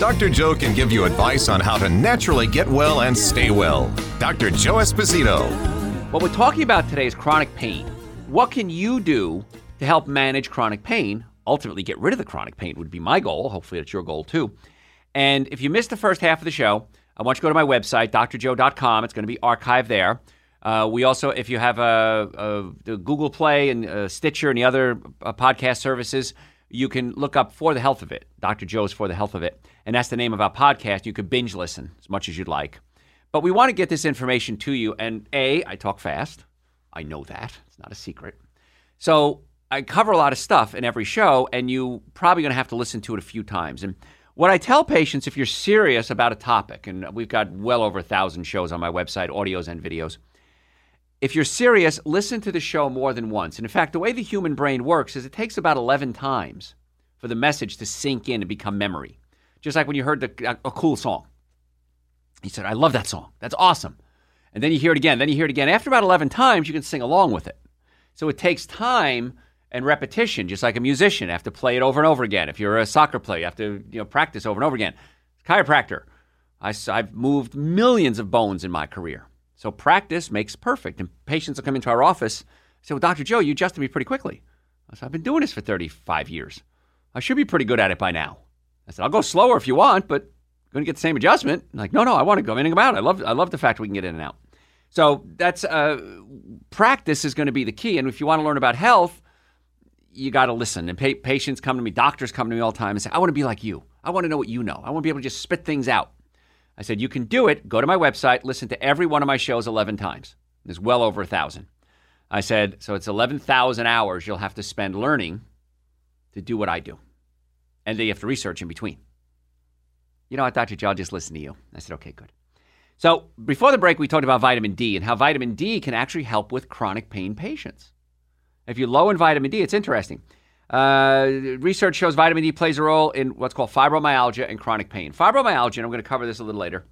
Dr. Joe can give you advice on how to naturally get well and stay well. Dr. Joe Esposito. What we're talking about today is chronic pain. What can you do to help manage chronic pain? Ultimately, get rid of the chronic pain would be my goal. Hopefully, that's your goal too. And if you missed the first half of the show, I want you to go to my website, drjoe.com. It's going to be archived there. Uh, we also, if you have a, a, a Google Play and uh, Stitcher and the other uh, podcast services, you can look up For the Health of It, Dr. Joe's For the Health of It. And that's the name of our podcast. You could binge listen as much as you'd like. But we want to get this information to you. And A, I talk fast. I know that. It's not a secret. So I cover a lot of stuff in every show, and you probably going to have to listen to it a few times. And what I tell patients, if you're serious about a topic, and we've got well over a thousand shows on my website, audios and videos, if you're serious, listen to the show more than once. And in fact, the way the human brain works is it takes about 11 times for the message to sink in and become memory. Just like when you heard the, a, a cool song. He said, I love that song. That's awesome. And then you hear it again. Then you hear it again. After about 11 times, you can sing along with it. So it takes time and repetition, just like a musician. You have to play it over and over again. If you're a soccer player, you have to you know, practice over and over again. Chiropractor. I, I've moved millions of bones in my career. So practice makes perfect. And patients will come into our office and say, Well, Dr. Joe, you adjusted me pretty quickly. I said, I've been doing this for 35 years. I should be pretty good at it by now. I said, I'll go slower if you want, but I'm going to get the same adjustment. I'm like, no, no, I want to go in and come out. I love, I love the fact we can get in and out. So that's uh, practice is going to be the key. And if you want to learn about health, you got to listen. And pa- patients come to me, doctors come to me all the time and say, I want to be like you. I want to know what you know. I want to be able to just spit things out. I said, You can do it. Go to my website, listen to every one of my shows 11 times. There's well over a thousand. I said, So it's 11,000 hours you'll have to spend learning to do what I do. And then you have to research in between. You know what, Dr. Joe, I'll just listen to you. I said, Okay, good. So before the break, we talked about vitamin D and how vitamin D can actually help with chronic pain patients. If you're low in vitamin D, it's interesting. Uh, research shows vitamin D plays a role in what's called fibromyalgia and chronic pain. Fibromyalgia, and I'm going to cover this a little later.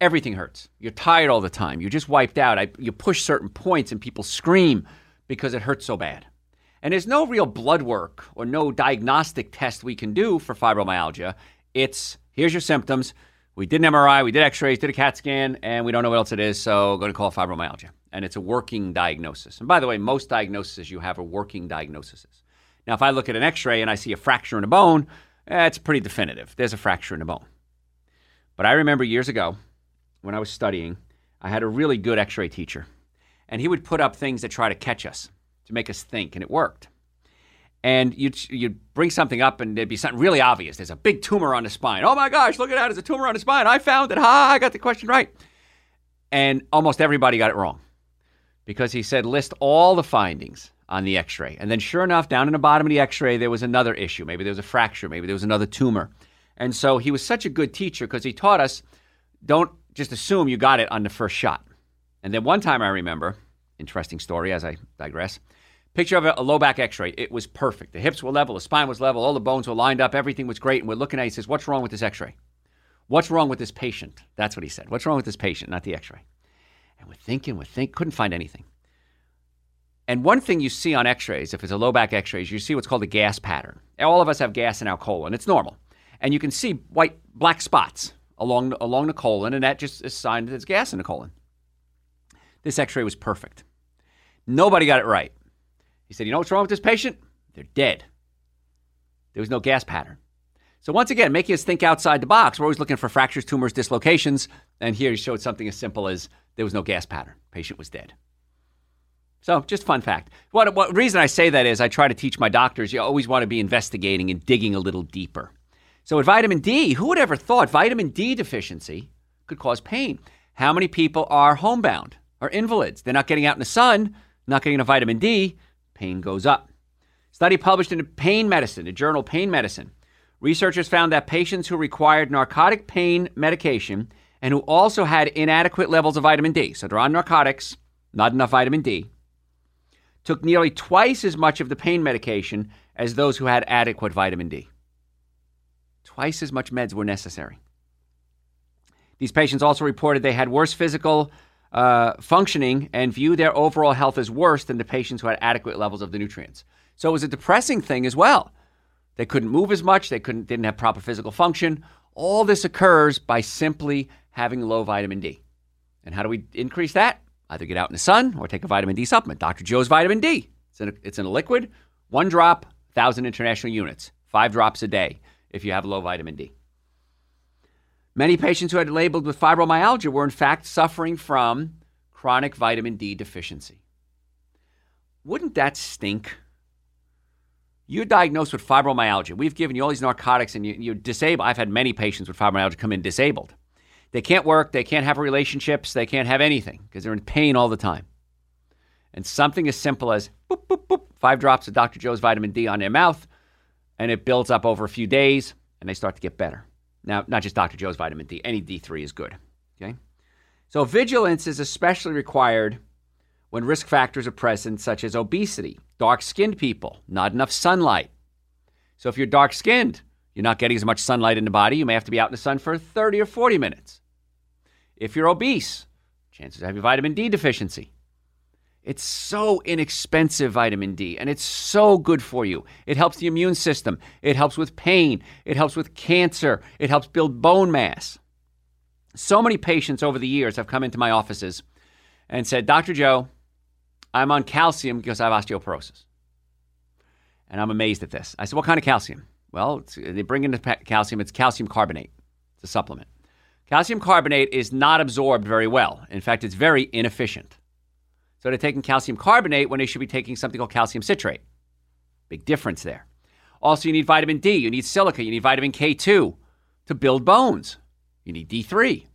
Everything hurts. You're tired all the time. You're just wiped out. I, you push certain points and people scream because it hurts so bad. And there's no real blood work or no diagnostic test we can do for fibromyalgia. It's here's your symptoms. We did an MRI, we did x rays, did a CAT scan, and we don't know what else it is, so going to call fibromyalgia and it's a working diagnosis. And by the way, most diagnoses you have are working diagnoses. Now, if I look at an x ray and I see a fracture in a bone, eh, pretty definitive. There's a fracture in a bone. But I remember years ago when I was studying, I had a really good x ray teacher, and he would put up things that try to catch us, to make us think, and it worked. And you'd, you'd bring something up, and there'd be something really obvious. There's a big tumor on the spine. Oh my gosh, look at that. There's a tumor on the spine. I found it. Ha, I got the question right. And almost everybody got it wrong because he said list all the findings on the x ray. And then, sure enough, down in the bottom of the x ray, there was another issue. Maybe there was a fracture, maybe there was another tumor. And so he was such a good teacher because he taught us don't just assume you got it on the first shot. And then one time I remember, interesting story as I digress, picture of a, low back x ray. It was perfect. The hips were level, the spine was level, all the bones were lined up, everything was great. And we're looking at it, he says, What's wrong with this x ray? What's wrong with this patient? That's what he said. What's wrong with this patient, not the x ray? And we're thinking, we're thinking, couldn't find anything. And one thing you see on x rays, if it's a low back x rays, you see what's called a gas pattern. All of us have gas in our colon, it's normal. And you can see white, black spots along, along the colon, and that just is a sign that there's gas in the colon. This x ray was perfect. Nobody got it right. He said, You know what's wrong with this patient? They're dead. There was no gas pattern. So, once again, making us think outside the box. We're always looking for fractures, tumors, dislocations. And here he showed something as simple as there was no gas pattern. Patient was dead. So, just fun fact. What, what reason I say that is I try to teach my doctors you always want to be investigating and digging a little deeper. So, with vitamin D, who would ever thought vitamin D deficiency could cause pain? How many people are homebound or invalids? They're not getting out in the sun, not getting enough vitamin D, pain goes up. Study published in Pain Medicine, the journal Pain Medicine. Researchers found that patients who required narcotic pain medication and who also had inadequate levels of vitamin D, so they're on narcotics, not enough vitamin D, took nearly twice as much of the pain medication as those who had adequate vitamin D. Twice as much meds were necessary. These patients also reported they had worse physical uh, functioning and view their overall health as worse than the patients who had adequate levels of the nutrients. So it was a depressing thing as well. They couldn't move as much, they couldn't, didn't have proper physical function. All this occurs by simply having low vitamin D. And how do we increase that? Either get out in the sun or take a vitamin D supplement. Dr. Joe's vitamin D. It's in a, it's in a liquid, one drop, 1,000 international units, five drops a day if you have low vitamin D. Many patients who had labeled with fibromyalgia were in fact suffering from chronic vitamin D deficiency. Wouldn't that stink? You're diagnosed with fibromyalgia. We've given you all these narcotics and you, are disabled. I've had many patients with fibromyalgia come in disabled. They can't work, they can't have relationships, they can't have anything because they're in pain all the time. And something as simple as boop, boop, boop, five drops of Dr. Joe's vitamin D on their mouth, and it builds up over a few days, and they start to get better. Now, not just Dr. Joe's vitamin D, any D3 is good. Okay? So, vigilance is especially required when risk factors are present, such as obesity, dark skinned people, not enough sunlight. So, if you're dark skinned, you're not getting as much sunlight in the body, you may have to be out in the sun for 30 or 40 minutes. If you're obese, chances of having vitamin D deficiency. It's so inexpensive, vitamin D, and it's so good for you. It helps the immune system. It helps with pain. It helps with cancer. It helps build bone mass. So many patients over the years have come into my offices and said, Dr. Joe, I'm on calcium because I have osteoporosis. And I'm amazed at this. I said, What kind of calcium? Well, they bring in the calcium, it's calcium carbonate, it's a supplement. Calcium carbonate is not absorbed very well. In fact, it's very inefficient. So they're taking calcium carbonate when they should be taking something called calcium citrate. Big difference there. Also, you need vitamin D, you need silica, you need vitamin K2 to build bones. You need D3.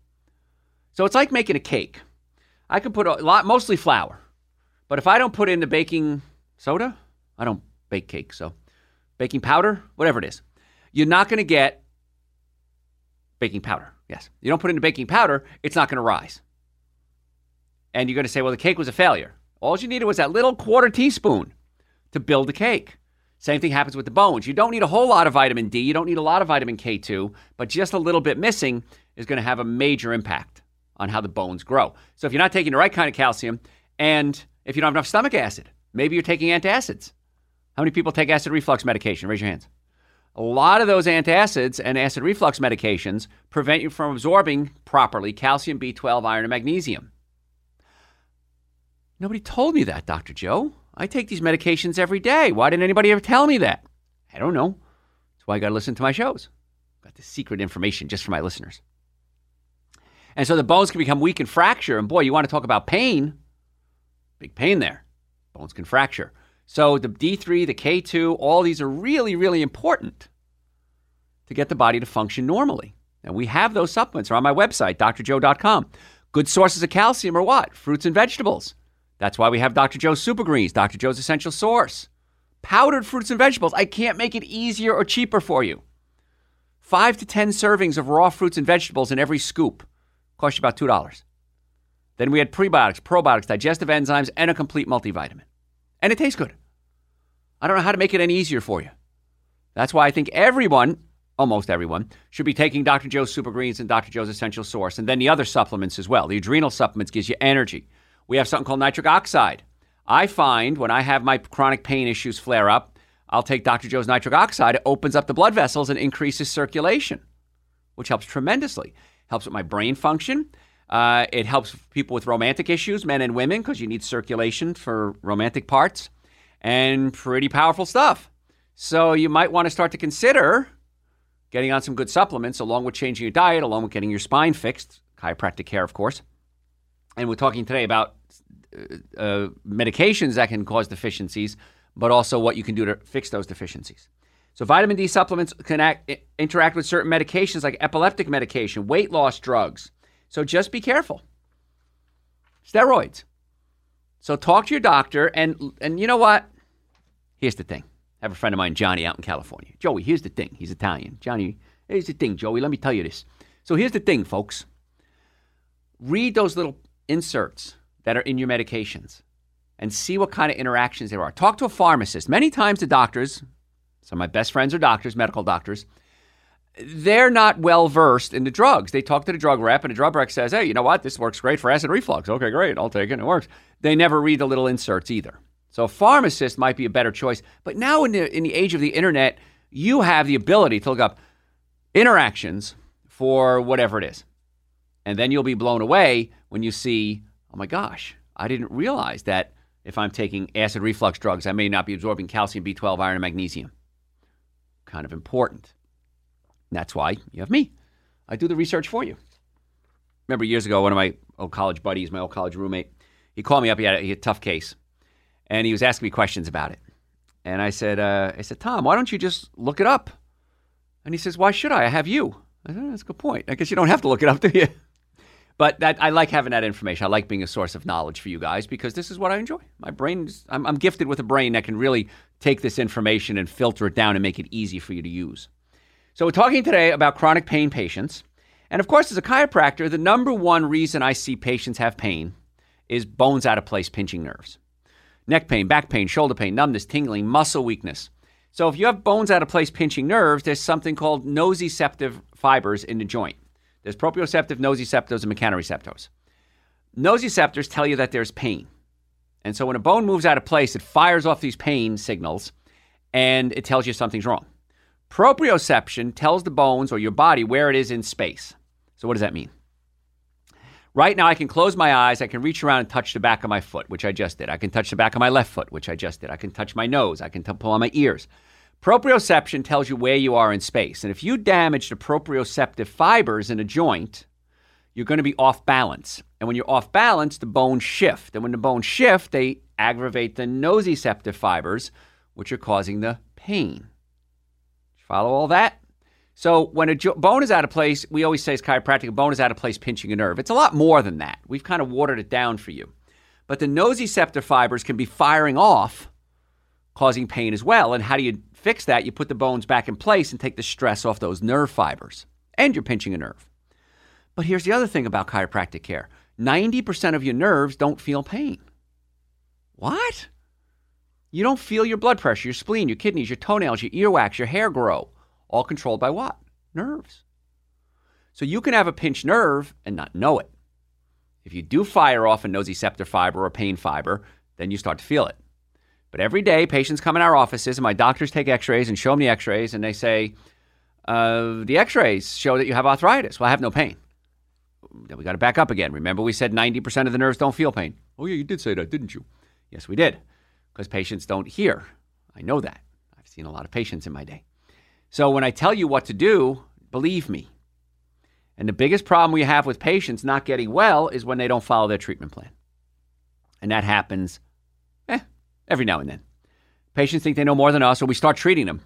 So it's like making a cake. I can put a lot, mostly flour. But if I don't put in the baking soda, I don't bake cake, so baking powder, whatever it is, you're not going to get baking powder. Yes. You don't put in the baking powder, it's not going to rise. And you're going to say, well, the cake was a failure. All you needed was that little quarter teaspoon to build the cake. Same thing happens with the bones. You don't need a whole lot of vitamin D. You don't need a lot of vitamin K2, but just a little bit missing is going to have a major impact on how the bones grow. So if you're not taking the right kind of calcium and if you don't have enough stomach acid, maybe you're taking antacids. How many people take acid reflux medication? Raise your hands. A lot of those antacids and acid reflux medications prevent you from absorbing properly calcium, B12, iron, and magnesium. Nobody told me that, Dr. Joe. I take these medications every day. Why didn't anybody ever tell me that? I don't know. That's why I got to listen to my shows. Got the secret information just for my listeners. And so the bones can become weak and fracture. And boy, you want to talk about pain? Big pain there. Bones can fracture. So the D3, the K2, all these are really, really important to get the body to function normally. And we have those supplements. are on my website, drjoe.com. Good sources of calcium are what? Fruits and vegetables. That's why we have Dr. Joe's Super Greens, Dr. Joe's Essential Source. Powdered fruits and vegetables. I can't make it easier or cheaper for you. Five to 10 servings of raw fruits and vegetables in every scoop. Cost you about $2. Then we had prebiotics, probiotics, digestive enzymes, and a complete multivitamin. And it tastes good. I don't know how to make it any easier for you. That's why I think everyone, almost everyone, should be taking Dr. Joe's Super Greens and Dr. Joe's Essential Source, and then the other supplements as well. The adrenal supplements gives you energy. We have something called nitric oxide. I find when I have my chronic pain issues flare up, I'll take Dr. Joe's nitric oxide. It opens up the blood vessels and increases circulation, which helps tremendously. Helps with my brain function. Uh, it helps people with romantic issues, men and women, because you need circulation for romantic parts, and pretty powerful stuff. So you might want to start to consider getting on some good supplements, along with changing your diet, along with getting your spine fixed, chiropractic care, of course. And we're talking today about uh, uh, medications that can cause deficiencies, but also what you can do to fix those deficiencies. So, vitamin D supplements can act, interact with certain medications like epileptic medication, weight loss drugs. So, just be careful. Steroids. So, talk to your doctor. And, and you know what? Here's the thing. I have a friend of mine, Johnny, out in California. Joey, here's the thing. He's Italian. Johnny, here's the thing, Joey. Let me tell you this. So, here's the thing, folks. read those little inserts that are in your medications and see what kind of interactions there are. Talk to a pharmacist. Many times, the doctors, some of my best friends are doctors, medical doctors, they're not well versed in the drugs. They talk to the drug rep, and the drug rep says, Hey, you know what? This works great for acid reflux. Okay, great. I'll take it. It works. They never read the little inserts either. So a pharmacist might be a better choice. But now, in the, in the age of the internet, you have the ability to look up interactions for whatever it is. And then you'll be blown away when you see, oh my gosh, I didn't realize that if I'm taking acid reflux drugs, I may not be absorbing calcium, B12, iron, and magnesium. Kind of important. And That's why you have me. I do the research for you. Remember years ago, one of my old college buddies, my old college roommate, he called me up. He had a, he had a tough case, and he was asking me questions about it. And I said, uh, I said, Tom, why don't you just look it up? And he says, Why should I? I have you. I said, That's a good point. I guess you don't have to look it up, do you? But that I like having that information. I like being a source of knowledge for you guys because this is what I enjoy. My brain, I'm, I'm gifted with a brain that can really take this information and filter it down and make it easy for you to use. So we're talking today about chronic pain patients. And of course, as a chiropractor, the number one reason I see patients have pain is bones out of place, pinching nerves. Neck pain, back pain, shoulder pain, numbness, tingling, muscle weakness. So if you have bones out of place pinching nerves, there's something called nociceptive fibers in the joint. There's proprioceptive, nociceptors, and mechanoreceptors. Nociceptors tell you that there's pain. And so when a bone moves out of place, it fires off these pain signals and it tells you something's wrong. Proprioception tells the bones or your body where it is in space. So what does that mean? Right now, I can close my eyes. I can reach around and touch the back of my foot, which I just did. I can touch the back of my left foot, which I just did. I can touch my nose. I can t- pull on my ears. Proprioception tells you where you are in space. And if you damage the proprioceptive fibers in a joint, you're going to be off balance. And when you're off balance, the bones shift. And when the bones shift, they aggravate the nociceptive fibers, which are causing the pain. Follow all that? So when a jo- bone is out of place, we always say as chiropractic, a bone is out of place pinching a nerve. It's a lot more than that. We've kind of watered it down for you. But the nociceptive fibers can be firing off, causing pain as well. And how do you fix that, you put the bones back in place and take the stress off those nerve fibers. And you're pinching a nerve. But here's the other thing about chiropractic care 90% of your nerves don't feel pain. What? You don't feel your blood pressure, your spleen, your kidneys, your toenails, your earwax, your hair grow. All controlled by what? Nerves. So you can have a pinched nerve and not know it. If you do fire off a nociceptor fiber or pain fiber, then you start to feel it. But every day, patients come in our offices, and my doctors take x rays and show them the x rays, and they say, uh, The x rays show that you have arthritis. Well, I have no pain. Then we got to back up again. Remember, we said 90% of the nerves don't feel pain. Oh, yeah, you did say that, didn't you? Yes, we did, because patients don't hear. I know that. I've seen a lot of patients in my day. So when I tell you what to do, believe me. And the biggest problem we have with patients not getting well is when they don't follow their treatment plan. And that happens every now and then. Patients think they know more than us, or we start treating them.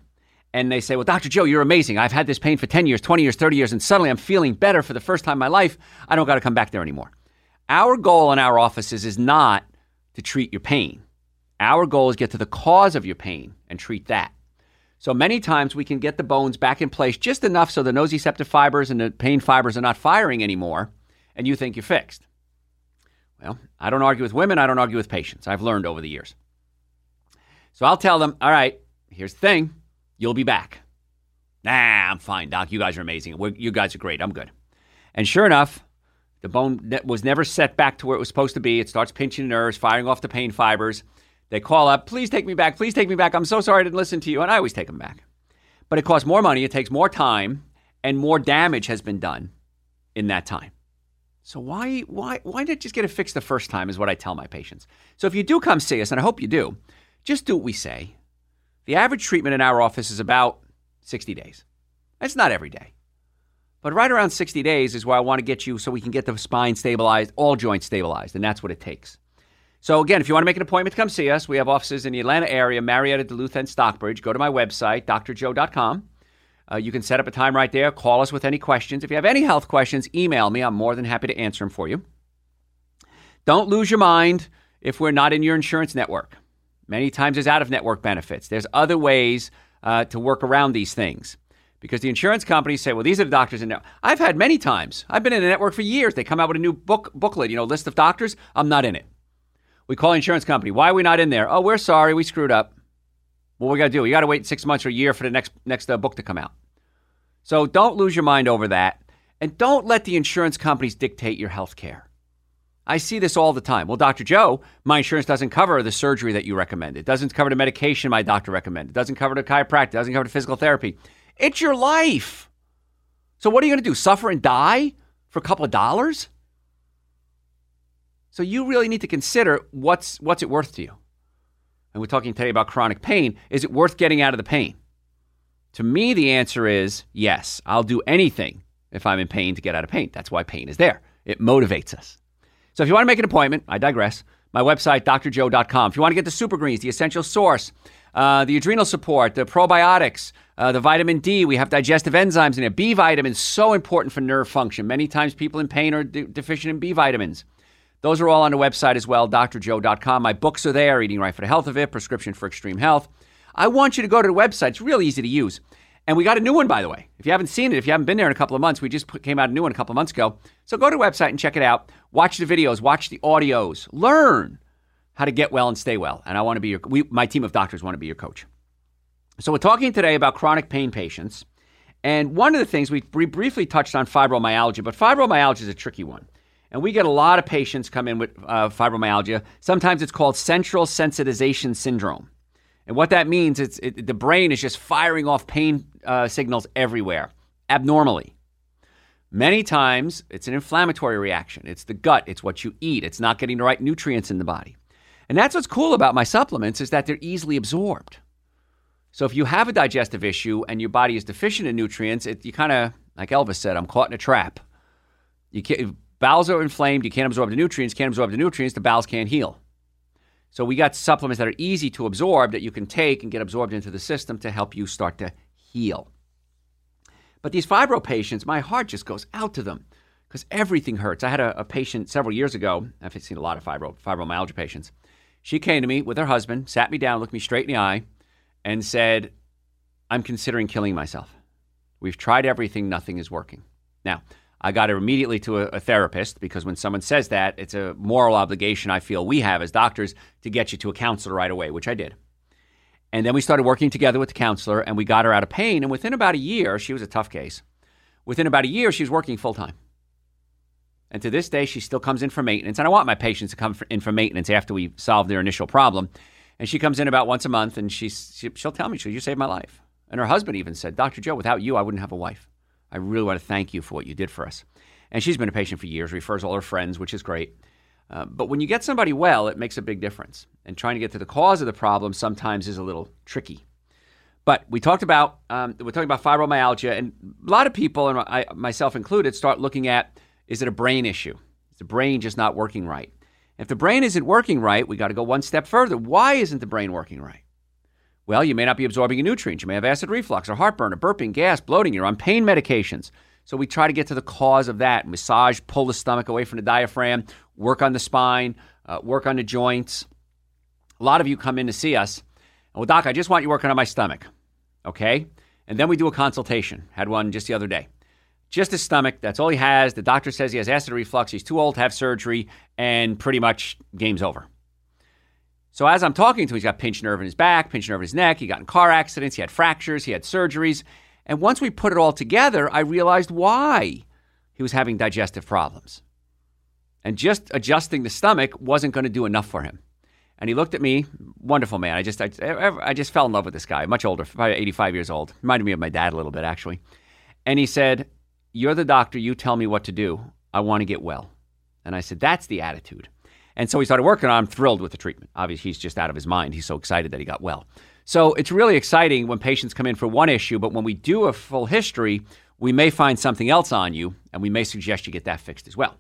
And they say, Well, Dr. Joe, you're amazing. I've had this pain for 10 years, 20 years, 30 years, and suddenly I'm feeling better for the first time in my life. I don't got to come back there anymore. Our goal in our offices is not to treat your pain. Our goal is get to the cause of your pain and treat that. So many times we can get the bones back in place just enough so the nociceptive fibers and the pain fibers are not firing anymore, and you think you're fixed. Well, I don't argue with women, I don't argue with patients. I've learned over the years. So I'll tell them, all right, here's the thing. You'll be back. Nah, I'm fine, doc. You guys are amazing. We're, you guys are great. I'm good. And sure enough, the bone was never set back to where it was supposed to be. It starts pinching nerves, firing off the pain fibers. They call up, please take me back. Please take me back. I'm so sorry I didn't listen to you. And I always take them back. But it costs more money, it takes more time, and more damage has been done in that time. So why why why not just get it fixed the first time is what I tell my patients. So if you do come see us, and I hope you do, just do what we say. The average treatment in our office is about 60 days. That's not every day. But right around 60 days is where I want to get you so we can get the spine stabilized, all joints stabilized, and that's what it takes. So, again, if you want to make an appointment to come see us, we have offices in the Atlanta area, Marietta, Duluth, and Stockbridge. Go to my website, drjoe.com. Uh, you can set up a time right there. Call us with any questions. If you have any health questions, email me. I'm more than happy to answer them for you. Don't lose your mind if we're not in your insurance network. Many times there's out of network benefits. There's other ways uh, to work around these things. because the insurance companies say, well, these are the doctors in there. I've had many times. I've been in a network for years. They come out with a new book booklet, you know, list of doctors. I'm not in it. We call the insurance company. Why are we not in there? Oh, we're sorry. We screwed up. What we got to do? We got to wait six months or a year for the next next uh, book to come out. So don't lose your mind over that, and don't let the insurance companies dictate your health care. I see this all the time. Well, Dr. Joe, my insurance doesn't cover the surgery that you recommend. It doesn't cover the medication my doctor recommended. It doesn't cover the chiropractic. It doesn't cover the physical therapy. It's your life. So what are you going to do? Suffer and die for a couple of dollars? So you really need to consider what's what's it worth to you. And we're talking today about chronic pain. Is it worth getting out of the pain? To me, the answer is yes. I'll do anything if I'm in pain to get out of pain. That's why pain is there. It motivates us. So if you want to make an appointment, I digress. My website, drjoe.com. If you want to get the super greens, the essential source, uh, the adrenal support, the probiotics, uh, the vitamin D, we have digestive enzymes in there. B vitamins, so important for nerve function. Many times people in pain are de- deficient in B vitamins. Those are all on the website as well, drjoe.com. My books are there Eating Right for the Health of It, Prescription for Extreme Health. I want you to go to the website. It's really easy to use. And we got a new one, by the way. If you haven't seen it, if you haven't been there in a couple of months, we just put, came out a new one a couple of months ago. So go to the website and check it out. Watch the videos, watch the audios, learn how to get well and stay well. And I want to be your, we, my team of doctors want to be your coach. So we're talking today about chronic pain patients. And one of the things we briefly touched on fibromyalgia, but fibromyalgia is a tricky one. And we get a lot of patients come in with uh, fibromyalgia. Sometimes it's called central sensitization syndrome. And what that means is it, the brain is just firing off pain uh, signals everywhere, abnormally. Many times it's an inflammatory reaction. It's the gut, it's what you eat, it's not getting the right nutrients in the body. And that's what's cool about my supplements is that they're easily absorbed. So if you have a digestive issue and your body is deficient in nutrients, it, you kind of, like Elvis said, I'm caught in a trap. You can't, bowels are inflamed, you can't absorb the nutrients, can't absorb the nutrients, the bowels can't heal. So we got supplements that are easy to absorb that you can take and get absorbed into the system to help you start to heal. But these fibro patients, my heart just goes out to them because everything hurts. I had a, a, patient several years ago. I've seen a lot of fibro, fibromyalgia patients. She came to me with her husband, sat me down, looked me straight in the eye, and said, I'm considering killing myself. We've tried everything, nothing is working. Now, I got her immediately to a, a, therapist because when someone says that, it's a moral obligation I feel we have as doctors to get you to a counselor right away, which I did. And then we started working together with the counselor and we got her out of pain. And within about a year, she was a tough case. Within about a year, she was working full time. And to this day, she still comes in for maintenance. And I want my patients to come in for maintenance after we solve their initial problem. And she comes in about once a month and she's, she, she'll tell me, she'll, you saved my life. And her husband even said, Dr. Joe, without you, I wouldn't have a wife. I really want to thank you for what you did for us. And she's been a patient for years, refers all her friends, which is great. Uh, but when you get somebody well, it makes a big difference. And trying to get to the cause of the problem sometimes is a little tricky. But we talked about um, we're talking about fibromyalgia, and a lot of people, and I, myself included, start looking at is it a brain issue? Is the brain just not working right? If the brain isn't working right, we got to go one step further. Why isn't the brain working right? Well, you may not be absorbing a nutrient. You may have acid reflux or heartburn or burping, gas, bloating. You're on pain medications. So we try to get to the cause of that. Massage, pull the stomach away from the diaphragm, work on the spine, uh, work on the joints. A lot of you come in to see us. Well, doc, I just want you working on my stomach. Okay? And then we do a consultation. Had one just the other day. Just his stomach. That's all he has. The doctor says he has acid reflux. He's too old to have surgery, and pretty much game's over. So as I'm talking to him, he's got pinched nerve in his back, pinched nerve in his neck. He got in car accidents. He had fractures. He had surgeries. And once we put it all together, I realized why he was having digestive problems. And just adjusting the stomach wasn't going to do enough for him. And he looked at me, wonderful man. I just, I, I just fell in love with this guy, much older, probably 85 years old. Reminded me of my dad a little bit, actually. And he said, You're the doctor. You tell me what to do. I want to get well. And I said, That's the attitude. And so we started working on. I'm thrilled with the treatment. Obviously, he's just out of his mind. He's so excited that he got well. So it's really exciting when patients come in for one issue, but when we do a full history, we may find something else on you, and we may suggest you get that fixed as well.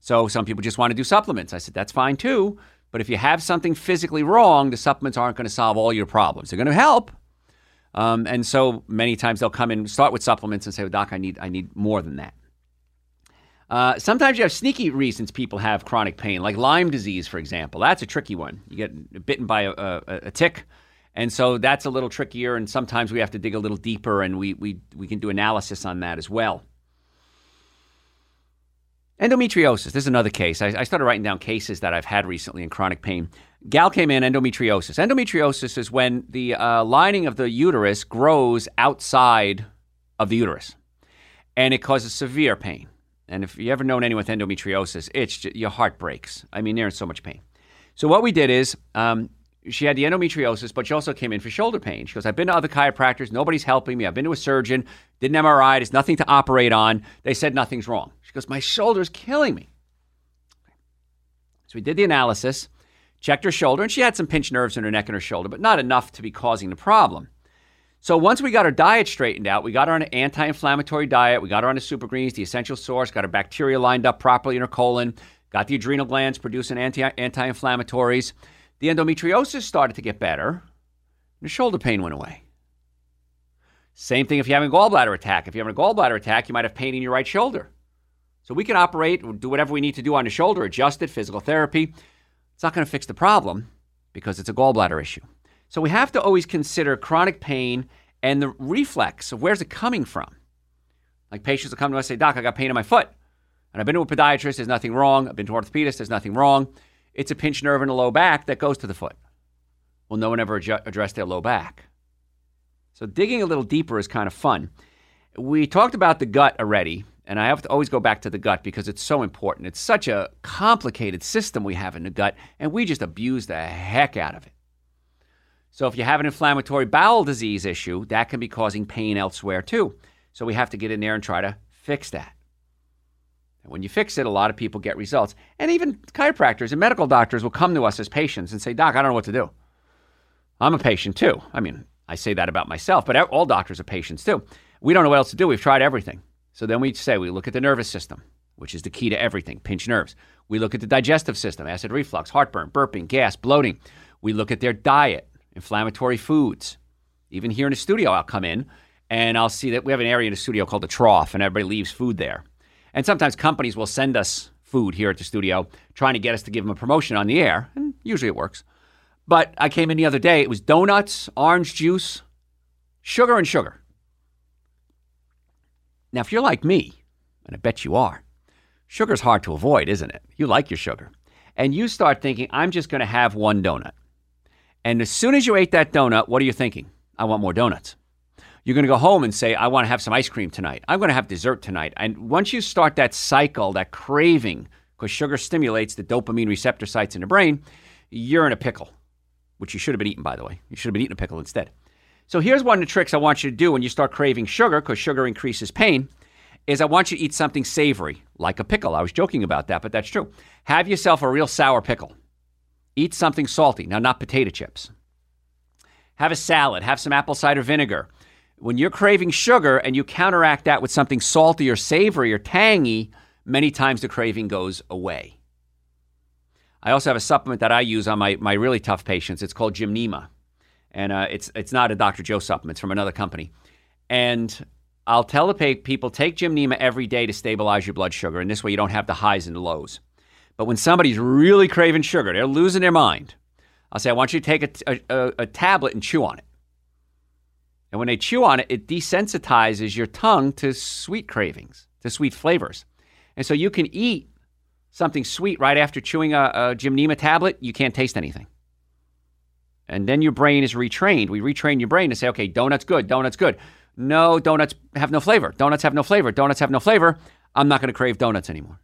So some people just want to do supplements. I said, that's fine too. But if you have something physically wrong, the supplements aren't going to solve all your problems. They're going to help. Um, and so many times they'll come and start with supplements and say, well, Doc, I need, I need more than that. Uh, sometimes you have sneaky reasons people have chronic pain, like Lyme disease, for example. That's a tricky one. You get bitten by a, a, a tick, And so that's a little trickier, and sometimes we have to dig a little deeper, and we, we, we can do analysis on that as well. Endometriosis. This is another case. I, I, started writing down cases that I've had recently in chronic pain. Gal came in, endometriosis. Endometriosis is when the uh, lining of the uterus grows outside of the uterus, and it causes severe pain. And if you ever known anyone with endometriosis, it's just, your heart breaks. I mean, they're in so much pain. So what we did is um, she had the endometriosis, but she also came in for shoulder pain. She goes, I've been to other chiropractors. Nobody's helping me. I've been to a surgeon, did an MRI. There's nothing to operate on. They said nothing's wrong. She goes, My shoulder's killing me. So we did the analysis, checked her shoulder, and she had some pinched nerves in her neck and her shoulder, but not enough to be causing the problem. So once we got her diet straightened out, we got her on an anti-inflammatory diet, we got her on the super greens, the essential source, got her bacteria lined up properly in her colon, got the adrenal glands producing anti anti-inflammatories. The endometriosis started to get better, and the shoulder pain went away. Same thing if you're having a gallbladder attack. If you're having a gallbladder attack, you might have pain in your right shoulder. So we can operate, do whatever we need to do on the shoulder, adjust it, physical therapy. It's not going to fix the problem because it's a gallbladder issue. So we have to always consider chronic pain and the reflex of where's it coming from. Like patients will come to us and say, Doc, I got pain in my foot. And I've been to a podiatrist, there's nothing wrong. I've been to an orthopedist, there's nothing wrong. It's a pinched nerve in the low back that goes to the foot. Well, no one ever adju- addressed their low back. So digging a little deeper is kind of fun. We talked about the gut already, and I have to always go back to the gut because it's so important. It's such a complicated system we have in the gut, and we just abuse the heck out of it. So if you have an inflammatory bowel disease issue, that can be causing pain elsewhere too. So we have to get in there and try to fix that. And when you fix it, a lot of people get results. And even chiropractors and medical doctors will come to us as patients and say, Doc, I don't know what to do. I'm a patient too. I mean, I say that about myself, but all doctors are patients too. We don't know what else to do. We've tried everything. So then we say, we look at the nervous system, which is the key to everything, pinch nerves. We look at the digestive system, acid reflux, heartburn, burping, gas, bloating. We look at their diet, inflammatory foods. Even here in the studio, I'll come in and I'll see that we have an area in the studio called the trough, and everybody leaves food there. And sometimes companies will send us food here at the studio, trying to get us to give them a promotion on the air, and usually it works. But I came in the other day, it was donuts, orange juice, sugar, and sugar. Now, if you're like me, and I bet you are, sugar's hard to avoid, isn't it? You like your sugar. And you start thinking, I'm just going to have one donut. And as soon as you ate that donut, what are you thinking? I want more donuts. You're going to go home and say, I want to have some ice cream tonight. I'm going to have dessert tonight. And once you start that cycle, that craving, because sugar stimulates the dopamine receptor sites in the brain, you're in a pickle, which you should have been eating, by the way. You should have been eating a pickle instead. So here's one of the tricks I want you to do when you start craving sugar, because sugar increases pain, is I want you to eat something savory, like a pickle. I was joking about that, but that's true. Have yourself a real sour pickle. Eat something salty. Now, not potato chips. Have a salad. Have some apple cider vinegar. When you're craving sugar and you counteract that with something salty or savory or tangy, many times the craving goes away. I also have a supplement that I use on my, my really tough patients. It's called Gymnema. And uh, it's, it's not a Dr. Joe supplement, it's from another company. And I'll tell the people take Gymnema every day to stabilize your blood sugar. And this way you don't have the highs and the lows. But when somebody's really craving sugar, they're losing their mind, I'll say, I want you to take a, a, a tablet and chew on it. And when they chew on it, it desensitizes your tongue to sweet cravings, to sweet flavors. And so you can eat something sweet right after chewing a, a Gymnema tablet, you can't taste anything. And then your brain is retrained. We retrain your brain to say, okay, donuts good, donuts good. No, donuts have no flavor. Donuts have no flavor. Donuts have no flavor. I'm not going to crave donuts anymore.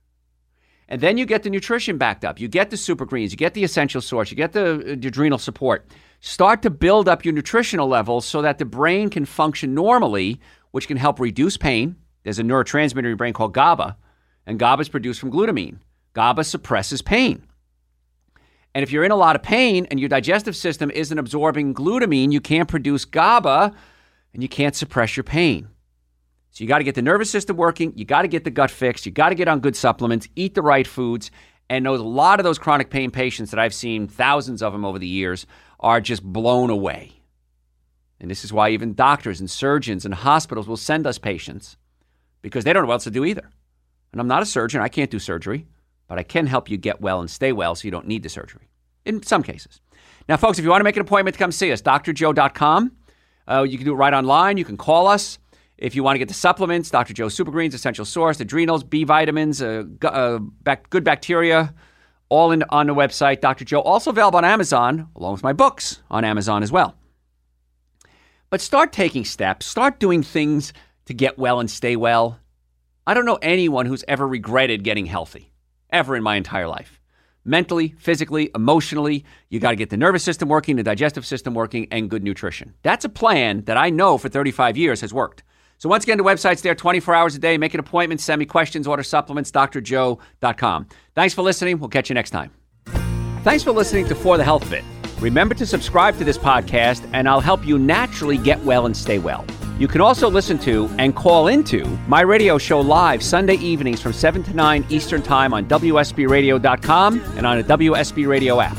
And then you get the nutrition backed up. You get the super greens, you get the essential source, you get the, adrenal support. Start to build up your nutritional levels so that the brain can function normally, which can help reduce pain. There's a neurotransmitter in your brain called GABA, and GABA is produced from glutamine. GABA suppresses pain. And if you're in a lot of pain and your digestive system isn't absorbing glutamine, you can't produce GABA and you can't suppress your pain. So you got to get the nervous system working, you got to get the gut fixed, you got to get on good supplements, eat the right foods, and those, a lot of those chronic pain patients that I've seen, thousands of them over the years, are just blown away. And this is why even doctors and surgeons and hospitals will send us patients because they don't know what else to do either. And I'm not a surgeon, I can't do surgery, but I can help you get well and stay well so you don't need the surgery in some cases. Now, folks, if you want to make an appointment to come see us, drjoe.com. Uh, you can do it right online. You can call us. If you want to get the supplements, Dr. Joe Super Greens, Essential Source, Adrenals, B vitamins, uh, uh, good bacteria, all in, on the website, Dr. Joe. Also available on Amazon, along with my books on Amazon as well. But start taking steps, start doing things to get well and stay well. I don't know anyone who's ever regretted getting healthy, ever in my entire life. Mentally, physically, emotionally, you got to get the nervous system working, the digestive system working, and good nutrition. That's a plan that I know for 35 years has worked. So once again, the website's there 24 hours a day. Make an appointment, send me questions, order supplements, drjoe.com. Thanks for listening. We'll catch you next time. Thanks for listening to For the Health of It. Remember to subscribe to this podcast, and I'll help you naturally get well and stay well. You can also listen to and call into my radio show live Sunday evenings from 7 to 9 Eastern Time on WSBRadio.com and on a WSB Radio app.